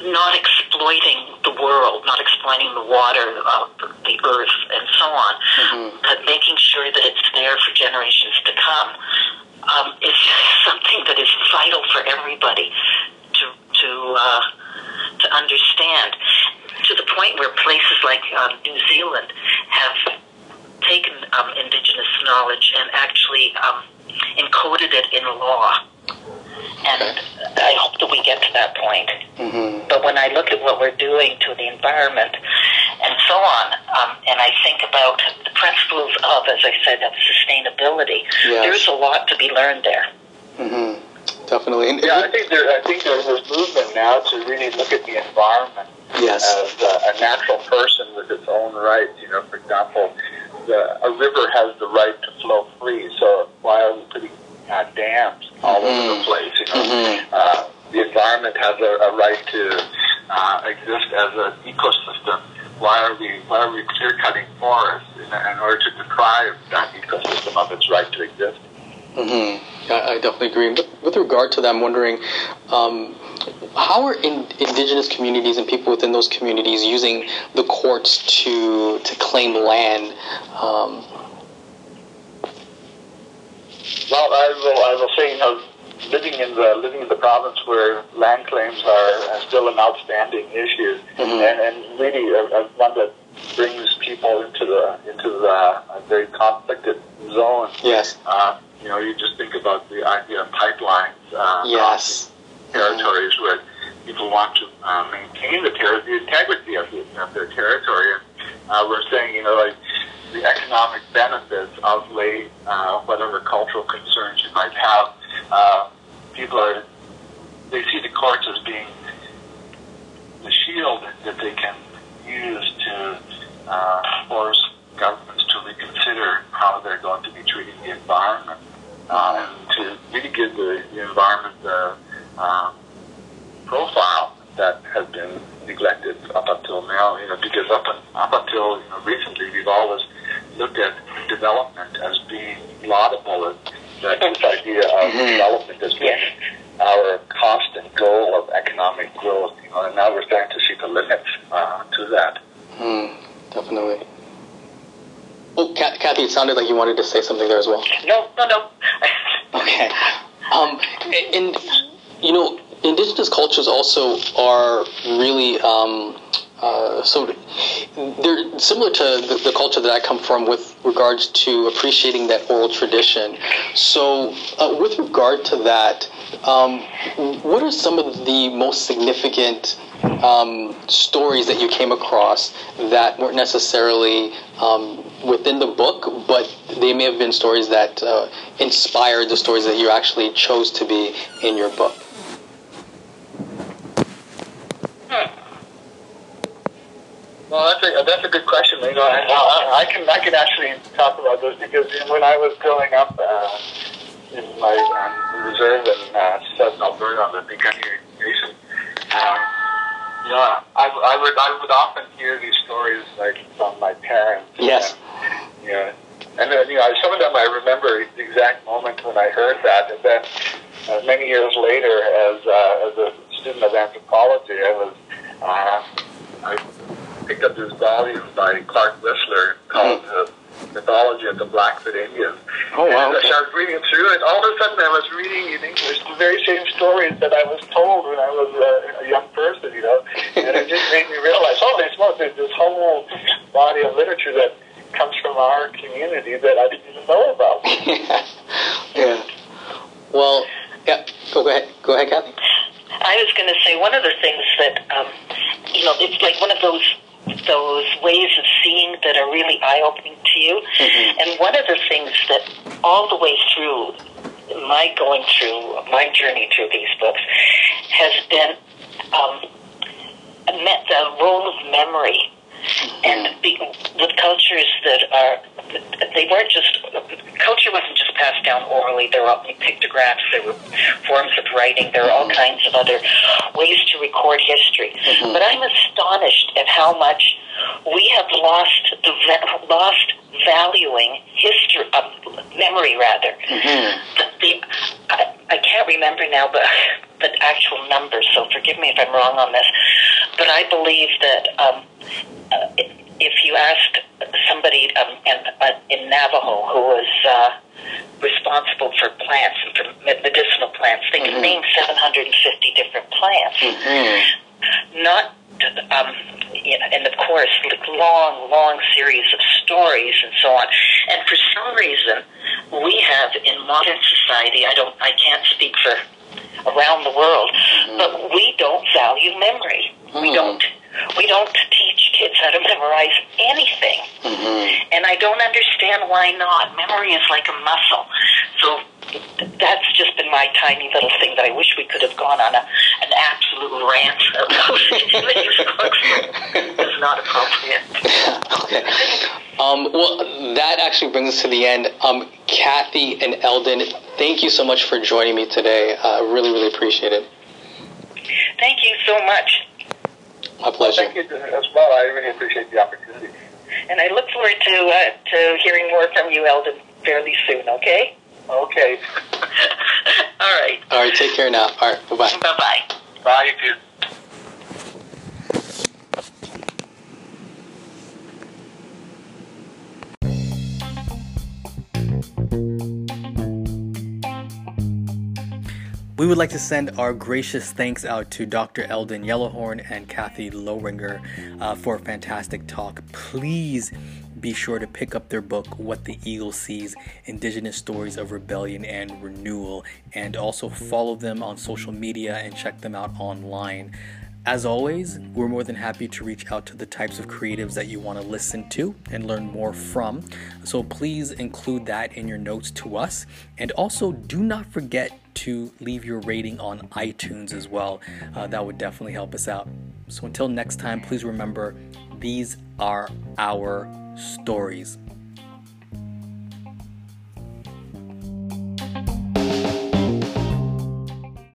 not exploiting the world, not exploiting the water, uh, the earth, and so on, mm-hmm. but making sure that it's there for generations to come um, is [LAUGHS] something that is vital for everybody to to uh, to understand. To the point where places like New Zealand have taken um, indigenous knowledge and actually um, encoded it in law. And I hope that we get to that point. Mm-hmm. But when I look at what we're doing to the environment and so on, um, and I think about the principles of, as I said, of sustainability, yes. there's a lot to be learned there. Mm-hmm. Definitely. And yeah, I think there. I think there's this movement now to really look at the environment yes. as a, a natural person with its own rights. You know, for example, the, a river has the right to flow free. So why are we putting uh, dams all mm-hmm. over the mm-hmm. place? You know, mm-hmm. uh, the environment has a, a right to uh, exist as an ecosystem. Why are we why are we clear cutting forests in, in order to deprive that ecosystem of its right to exist? Mm-hmm. I, I, definitely agree. With, with regard to that, I'm wondering um, how are in, indigenous communities and people within those communities using the courts to to claim land? Um, well, I will I will say you know living in the living in the province where land claims are still an outstanding issue, mm-hmm. and, and really a, a one that brings people into the into the a very conflicted zone. Yes. Uh, you know, you just think about the idea of pipelines. Uh, yes. Territories mm-hmm. where people want to uh, maintain the, ter- the integrity of, the, of their territory. Uh, we're saying, you know, like the economic benefits outweigh uh, whatever cultural concerns you might have. Uh, people are, they see the courts as being the shield that they can use to uh, force governments to reconsider how they're going to be treating the environment uh, and to really give the, the environment the uh, profile that has been neglected up until now. You know, because up, up until you know, recently, we've always looked at development as being laudable, and that idea of mm-hmm. development as being our constant goal of economic growth. You know, and now we're starting to see the limits uh, to that. Mm, definitely. Oh, Kathy, it sounded like you wanted to say something there as well. No, no, no. [LAUGHS] [LAUGHS] okay. Um, and, you know, indigenous cultures also are really um, uh, so they're similar to the, the, culture that I come from with regards to appreciating that oral tradition. So, uh, with regard to that, um, what are some of the most significant um, stories that you came across that weren't necessarily um, within the book, but they may have been stories that uh, inspired the stories that you actually chose to be in your book. Hmm. Well, that's a that's a good question. You know, I, I can I can actually talk about those because when I was growing up uh, in my um, reserve in uh, Southern Alberta on the Piikani Nation, um, you know, I, I would I would often hear these stories like from my parents. Yes. And, you know, and then you know some of them I remember the exact moment when I heard that, and then uh, many years later, as uh, as a student of anthropology, I was uh, I picked up this volume by Clark Wissler called. Mm-hmm mythology of the Blackfoot Indians. Oh, wow. And as I was reading through it, all of a sudden I was reading in English the very same stories that I was told when I was a, a young person, you know. And it just made me realize, oh, there's, well, there's this whole body of literature that comes from our community that I didn't even know about. [LAUGHS] yeah. Well, yeah. Go ahead. Go ahead, Kathy. I was going to say one of the things that, um, you know, it's like one of those those ways of seeing that are really eye opening to you. Mm-hmm. And one of the things that all the way through my going through my journey through these books has been um, met the role of memory and be, with cultures that are they weren't just culture wasn't just passed down orally. There were pictographs there were forms of writing there were all kinds of other ways to record history. Mm-hmm. but i'm astonished at how much we have lost the lost valuing history uh, memory rather mm-hmm. the, the I, I can't remember now but the actual numbers so forgive me if i'm wrong on this but i believe that um, uh, if you asked somebody um, in, uh, in Navajo who was uh, responsible for plants and for medicinal plants, they mm-hmm. could name 750 different plants. Mm-hmm. Not, um, you know, and of course, like long, long series of stories and so on. And for some reason, we have in modern society, I don't, I can't speak for around the world, mm-hmm. but we don't value memory. Mm-hmm. We don't. We don't teach kids how to memorize anything, mm-hmm. and I don't understand why not. Memory is like a muscle, so that's just been my tiny little thing that I wish we could have gone on a, an absolute rant about [LAUGHS] [LAUGHS] these books. It's not appropriate. okay. Um, well, that actually brings us to the end. Um, Kathy and Eldon, thank you so much for joining me today. I uh, really, really appreciate it. Thank you so much. My pleasure. Well, thank you as well. I really appreciate the opportunity. And I look forward to uh, to hearing more from you, Eldon, fairly soon. Okay. Okay. [LAUGHS] All right. All right. Take care now. All right. Bye-bye. Bye-bye. Bye, you too. We would like to send our gracious thanks out to Dr. Eldon Yellowhorn and Kathy Lowinger uh, for a fantastic talk. Please be sure to pick up their book, What the Eagle Sees Indigenous Stories of Rebellion and Renewal, and also follow them on social media and check them out online. As always, we're more than happy to reach out to the types of creatives that you want to listen to and learn more from. So please include that in your notes to us. And also, do not forget to leave your rating on iTunes as well. Uh, that would definitely help us out. So until next time, please remember these are our stories.